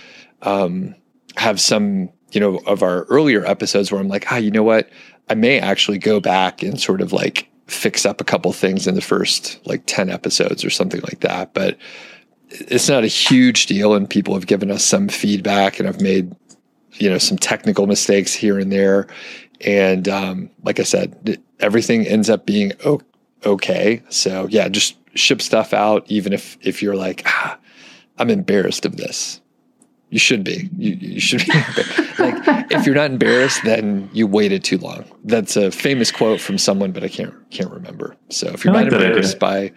um, have some you know of our earlier episodes where i'm like ah you know what i may actually go back and sort of like fix up a couple things in the first like 10 episodes or something like that but it's not a huge deal and people have given us some feedback and i've made you know some technical mistakes here and there. And um, like i said everything ends up being okay. So yeah just ship stuff out even if if you're like ah, i'm embarrassed of this you should be you, you should be <laughs> like if you're not embarrassed then you waited too long that's a famous quote from someone but i can't can't remember so if you're like not embarrassed by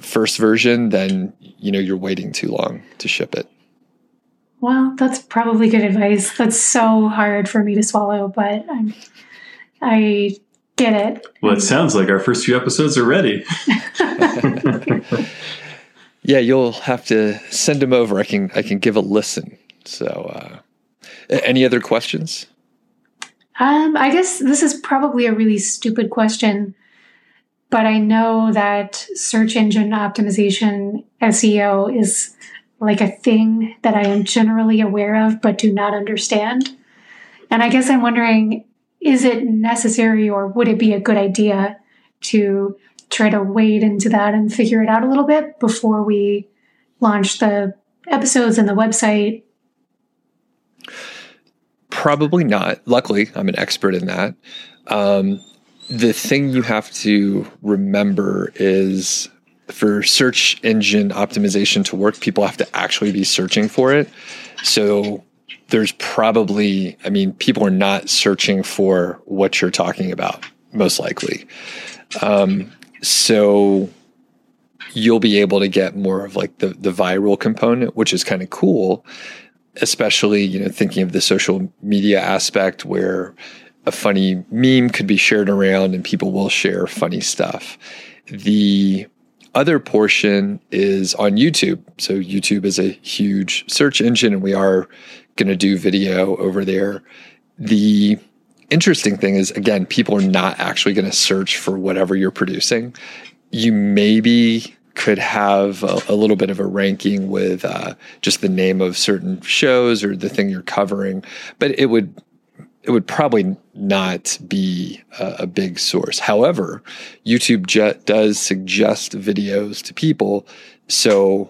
first version then you know you're waiting too long to ship it well, that's probably good advice. That's so hard for me to swallow, but I'm, I get it. Well, it sounds like our first few episodes are ready. <laughs> <laughs> yeah, you'll have to send them over. I can I can give a listen. So, uh, any other questions? Um, I guess this is probably a really stupid question, but I know that search engine optimization SEO is like a thing that I am generally aware of but do not understand. And I guess I'm wondering is it necessary or would it be a good idea to try to wade into that and figure it out a little bit before we launch the episodes and the website? Probably not. Luckily, I'm an expert in that. Um, the thing you have to remember is for search engine optimization to work, people have to actually be searching for it. So there's probably, I mean, people are not searching for what you're talking about, most likely. Um, so you'll be able to get more of like the, the viral component, which is kind of cool, especially, you know, thinking of the social media aspect where a funny meme could be shared around and people will share funny stuff. The other portion is on YouTube. So YouTube is a huge search engine, and we are going to do video over there. The interesting thing is, again, people are not actually going to search for whatever you're producing. You maybe could have a, a little bit of a ranking with uh, just the name of certain shows or the thing you're covering, but it would it would probably not be a, a big source. However, YouTube does suggest videos to people, so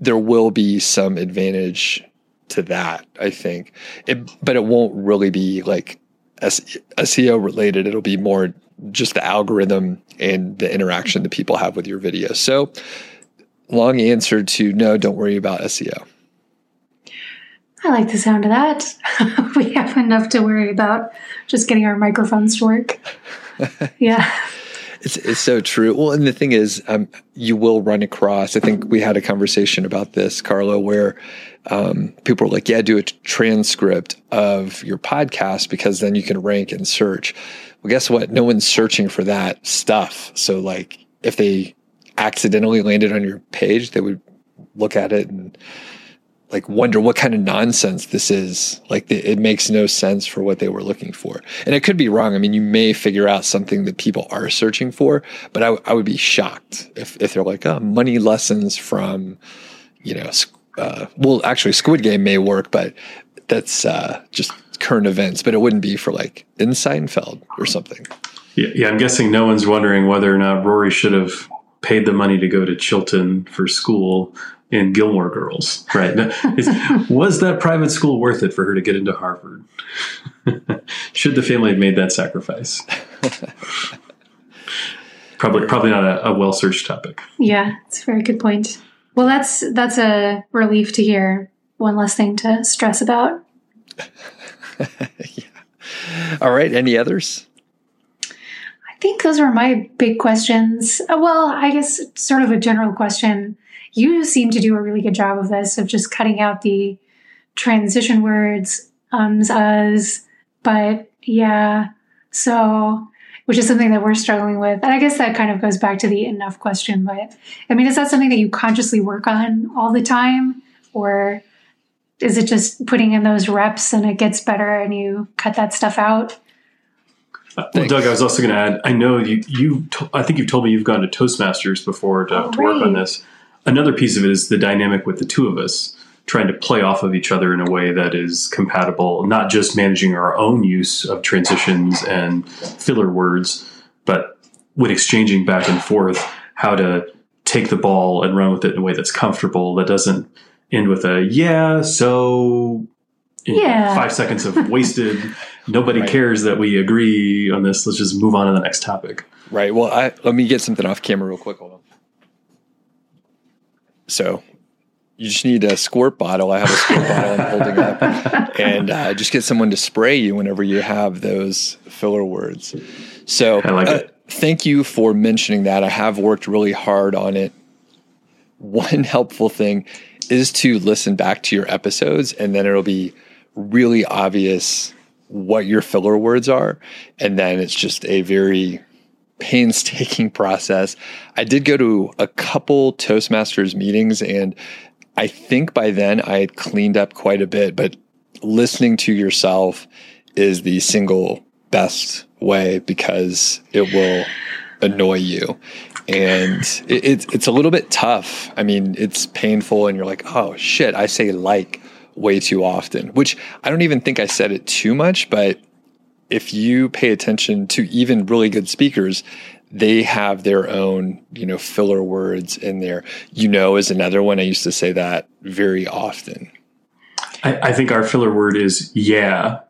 there will be some advantage to that, I think. It, but it won't really be like SEO related. It'll be more just the algorithm and the interaction that people have with your video. So, long answer to no, don't worry about SEO. I like the sound of that. <laughs> we have enough to worry about just getting our microphones to work. <laughs> yeah. It's, it's so true. Well, and the thing is, um, you will run across. I think we had a conversation about this, Carlo, where um, people were like, "Yeah, do a transcript of your podcast because then you can rank and search." Well, guess what? No one's searching for that stuff. So, like, if they accidentally landed on your page, they would look at it and like wonder what kind of nonsense this is. Like it, it makes no sense for what they were looking for. And it could be wrong. I mean, you may figure out something that people are searching for, but I, I would be shocked if, if they're like, oh, money lessons from, you know, uh, well, actually Squid Game may work, but that's uh, just current events, but it wouldn't be for like in Seinfeld or something. Yeah, yeah, I'm guessing no one's wondering whether or not Rory should have paid the money to go to Chilton for school in Gilmore Girls, right? was that private school worth it for her to get into Harvard? <laughs> Should the family have made that sacrifice? <laughs> probably, probably not a, a well searched topic. Yeah, it's a very good point. Well, that's that's a relief to hear. One less thing to stress about. <laughs> yeah. All right. Any others? I think those are my big questions. Uh, well, I guess sort of a general question you seem to do a really good job of this, of just cutting out the transition words, ums, us, but yeah. So, which is something that we're struggling with. And I guess that kind of goes back to the enough question. But I mean, is that something that you consciously work on all the time? Or is it just putting in those reps and it gets better and you cut that stuff out? Uh, well, Doug, I was also going to add. I know you. You. I think you've told me you've gone to Toastmasters before to, oh, to work on oh, this another piece of it is the dynamic with the two of us trying to play off of each other in a way that is compatible, not just managing our own use of transitions and filler words, but when exchanging back and forth, how to take the ball and run with it in a way that's comfortable, that doesn't end with a, yeah, so yeah. five seconds of <laughs> wasted. Nobody right. cares that we agree on this. Let's just move on to the next topic. Right. Well, I, let me get something off camera real quick. Hold on. So you just need a squirt bottle. I have a squirt <laughs> bottle I'm holding up, and uh, just get someone to spray you whenever you have those filler words. So like uh. Thank you for mentioning that. I have worked really hard on it. One <laughs> helpful thing is to listen back to your episodes, and then it'll be really obvious what your filler words are, and then it's just a very painstaking <laughs> process. I did go to a couple Toastmasters meetings and I think by then I had cleaned up quite a bit, but listening to yourself is the single best way because it will annoy you. And it, it's it's a little bit tough. I mean, it's painful and you're like, oh shit, I say like way too often, which I don't even think I said it too much, but if you pay attention to even really good speakers, they have their own, you know, filler words in there. You know, is another one. I used to say that very often. I, I think our filler word is yeah.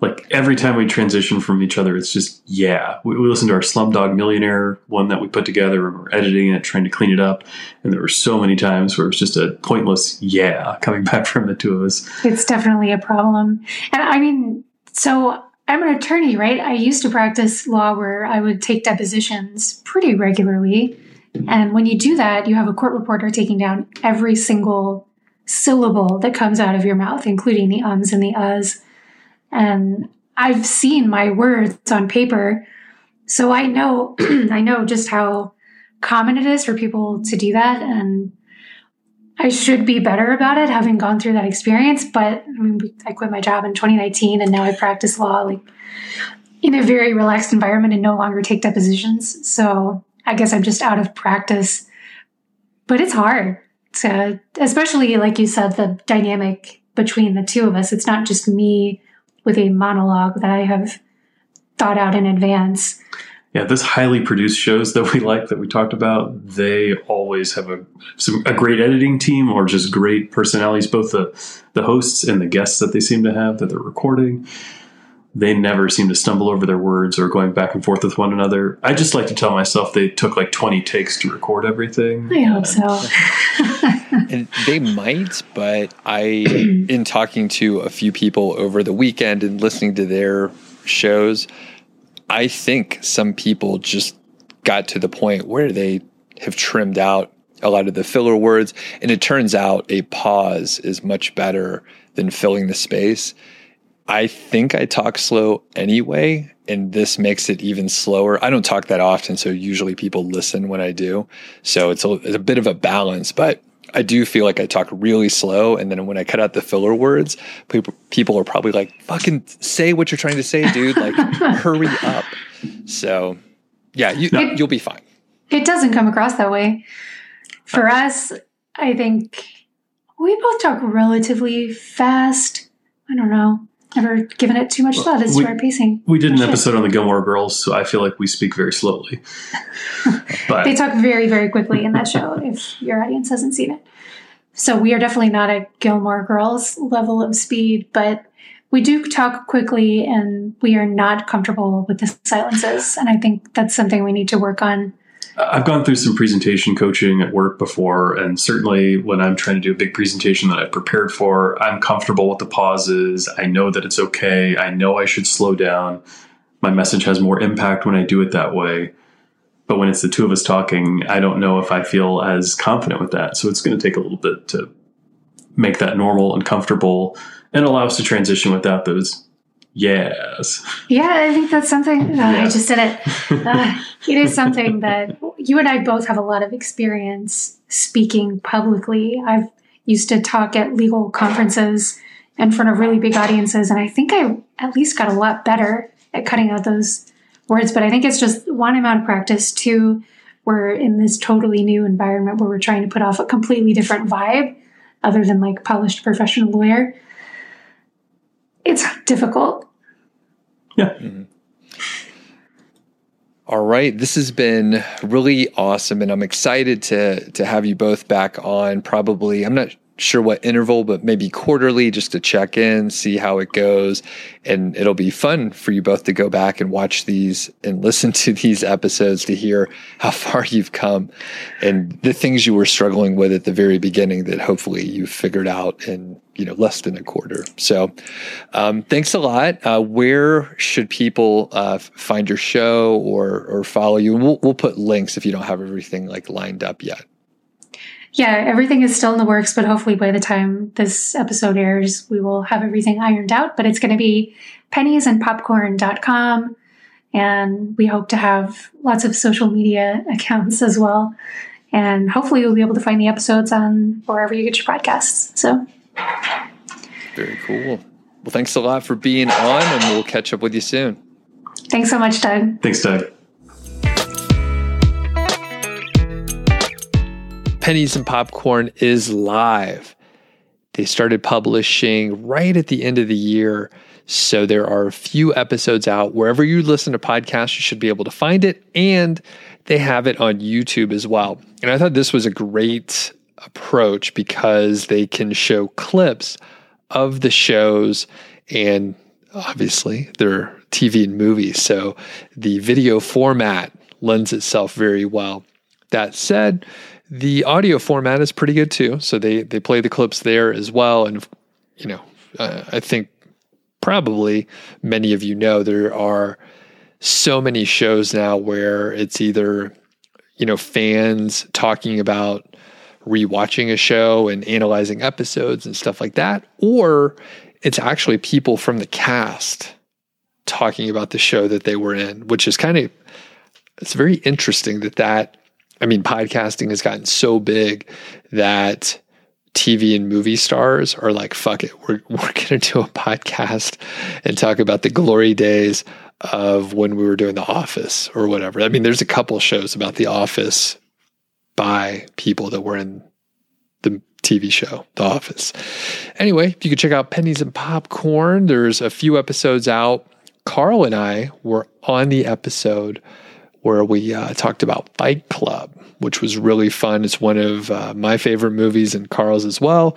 Like every time we transition from each other, it's just yeah. We, we listened to our Slumdog Millionaire one that we put together and we're editing it, trying to clean it up. And there were so many times where it was just a pointless yeah coming <laughs> back from the two of us. It's definitely a problem. And I mean, so I'm an attorney, right? I used to practice law where I would take depositions pretty regularly. And when you do that, you have a court reporter taking down every single syllable that comes out of your mouth, including the ums and the uhs. And I've seen my words on paper. So I know <clears throat> I know just how common it is for people to do that and I should be better about it having gone through that experience. But I mean, I quit my job in 2019 and now I practice law like in a very relaxed environment and no longer take depositions. So I guess I'm just out of practice. But it's hard to, especially like you said, the dynamic between the two of us. It's not just me with a monologue that I have thought out in advance yeah, this highly produced shows that we like that we talked about, they always have a some, a great editing team or just great personalities. Both the the hosts and the guests that they seem to have that they're recording, they never seem to stumble over their words or going back and forth with one another. I just like to tell myself they took like twenty takes to record everything. I hope so. <laughs> and they might, but I, in talking to a few people over the weekend and listening to their shows I think some people just got to the point where they have trimmed out a lot of the filler words. And it turns out a pause is much better than filling the space. I think I talk slow anyway, and this makes it even slower. I don't talk that often, so usually people listen when I do. So it's a, it's a bit of a balance, but I do feel like I talk really slow, and then when I cut out the filler words, people people are probably like, "Fucking say what you're trying to say, dude! Like, <laughs> hurry up." So, yeah, you It- you'll be fine. It doesn't come across that way. For uh, us, I think we both talk relatively fast. I don't know. Never given it too much thought as we- to our pacing. We did an episode on the Gilmore Girls, so I feel like we speak very slowly. <laughs> but They talk very, very quickly in that show if your audience hasn't seen it. So we are definitely not at Gilmore Girls level of speed, but we do talk quickly and we are not comfortable with the silences. And I think that's something we need to work on. I've gone through some presentation coaching at work before, and certainly when I'm trying to do a big presentation that I've prepared for, I'm comfortable with the pauses. I know that it's okay. I know I should slow down. My message has more impact when I do it that way. But when it's the two of us talking, I don't know if I feel as confident with that. So it's going to take a little bit to make that normal and comfortable and allow us to transition without those yes. Yeah, I think that's something. uh, I just did it. <laughs> Uh, it is something that you and I both have a lot of experience speaking publicly. I've used to talk at legal conferences in front of really big audiences, and I think I at least got a lot better at cutting out those words. But I think it's just one amount of practice. Two, we're in this totally new environment where we're trying to put off a completely different vibe, other than like polished professional lawyer. It's difficult. Yeah. Mm-hmm. All right, this has been really awesome, and I'm excited to to have you both back on. Probably, I'm not sure what interval, but maybe quarterly, just to check in, see how it goes, and it'll be fun for you both to go back and watch these and <laughs> listen to these episodes to hear how far you've come and the things you were struggling with at the very beginning that hopefully you figured out in you know less than a quarter. So, um, thanks a lot. Uh, where should people uh, find your show or or follow you? We'll, we'll put links if you don't have everything like lined up yet. Yeah, everything is still in the works, but hopefully by the time this episode airs, we will have everything ironed out. But it's going to be penniesandpopcorn.com. And we hope to have lots of social media <laughs> accounts as well. And hopefully you'll be able to find the episodes on wherever you get your podcasts. So Very cool. Well, thanks a lot for being on, and we'll catch up with you soon. thanks so much, Doug. Thanks, Doug. Pennies and Popcorn is live. They started publishing right at the end of the year. So there are a few episodes out. Wherever you listen to podcasts, you should be able to find it. And they have it on YouTube as well. And I thought this was a great approach because they can show clips of the shows and obviously they're TV and movies. So the video format lends itself very well. That said, the audio format is pretty good too. So they they play the clips there as well. And you know, uh, I think probably many of you know there are so many shows now where it's either you know fans talking about rewatching a show and analyzing episodes and stuff like that, or it's actually people from the cast talking about the show that they were in, which is kind of it's very interesting that that I mean podcasting has gotten so big that TV and movie stars are like fuck it we're <laughs> we're going to do a podcast and talk about the glory days of when we were doing the office or whatever. I mean there's a couple shows about the office by people that were in the TV show, The Office. Anyway, if you can check out Pennies and Popcorn. There's a few episodes out. Carl and I were on the episode where we uh, talked about Fight Club, which was really fun. It's one of uh, my favorite movies and Carl's as well.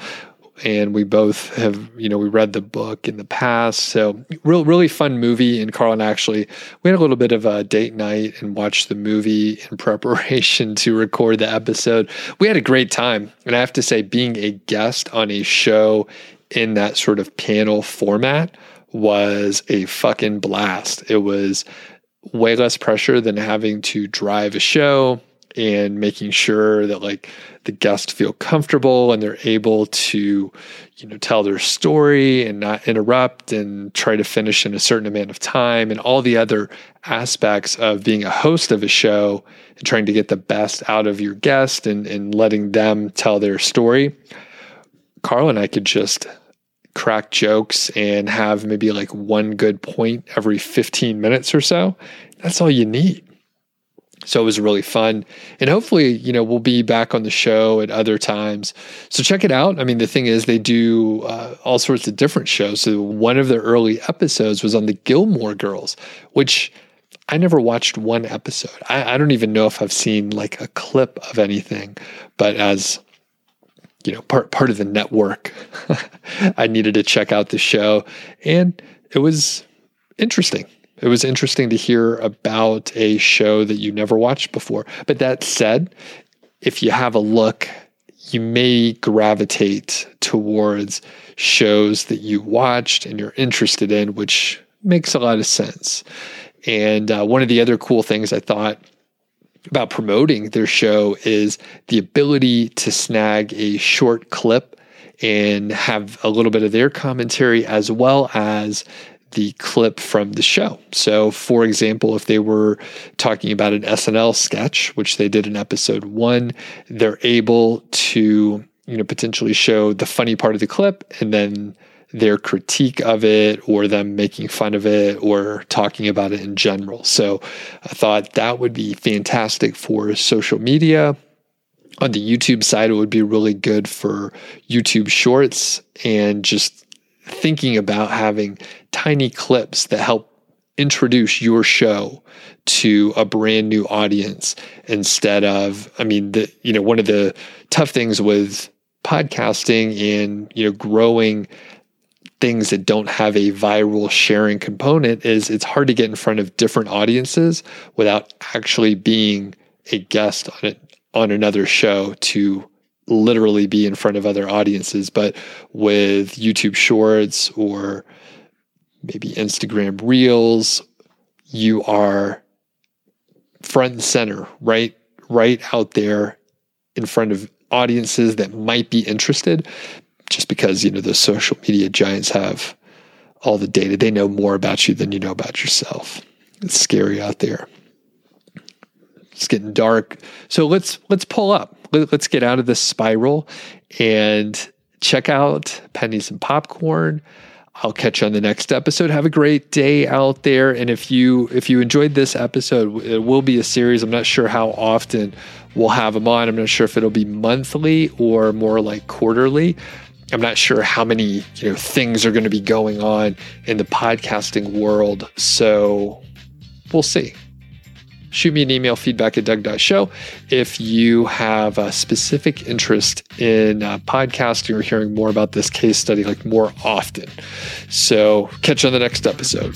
And we both have, you know, we read the book in the past. So, real, really fun movie. And Carl and I actually, we had a little bit of a date night and watched the movie in <laughs> preparation to record the episode. We had a great time. And I have to say, being a guest on a show in that sort of panel format was a fucking blast. It was way less pressure than having to drive a show and making sure that like the guests feel comfortable and they're able to you know tell their story and not interrupt and try to finish in a certain amount of time and all the other aspects of being a host of a show and trying to get the best out of your guest and, and letting them tell their story. Carl and i could just crack jokes and have maybe like one good point every 15 minutes or so that's all you need so it was really fun. And hopefully, you know, we'll be back on the show at other times. So check it out. I mean, the thing is, they do uh, all sorts of different shows. So one of the early episodes was on the Gilmore Girls, which I never watched one episode. I, I don't even know if I've seen like a clip of anything, but as you know, part part of the network, <laughs> I needed to check out the show, and it was interesting. It was interesting to hear about a show that you never watched before. But that said, if you have a look, you may gravitate towards shows that you watched and you're interested in, which makes a lot of sense. And uh, one of the other cool things I thought about promoting their show is the ability to snag a short clip and have a little bit of their commentary as well as the clip from the show. So, for example, if they were talking about an SNL sketch, which they did in episode one, they're able to, you know, potentially show the funny part of the clip and then their critique of it or them making fun of it or talking about it in general. So, I thought that would be fantastic for social media. On the YouTube side, it would be really good for YouTube shorts and just thinking about having tiny clips that help introduce your show to a brand new audience instead of i mean the you know one of the tough things with podcasting and you know growing things that don't have a viral sharing component is it's hard to get in front of different audiences without actually being a guest on it on another show to literally be in front of other audiences. But with YouTube Shorts or maybe Instagram Reels, you are front and center, right, right out there in front of audiences that might be interested. Just because you know the social media giants have all the data, they know more about you than you know about yourself. It's scary out there. It's getting dark. So let's let's pull up let's get out of this spiral and check out Pennies and Popcorn. I'll catch you on the next episode. Have a great day out there. And if you if you enjoyed this episode, it will be a series. I'm not sure how often we'll have them on. I'm not sure if it'll be monthly or more like quarterly. I'm not sure how many you know things are going to be going on in the podcasting world. So we'll see shoot me an email feedback at doug.show if you have a specific interest in uh, podcasting or hearing more about this case study like more often so catch you on the next episode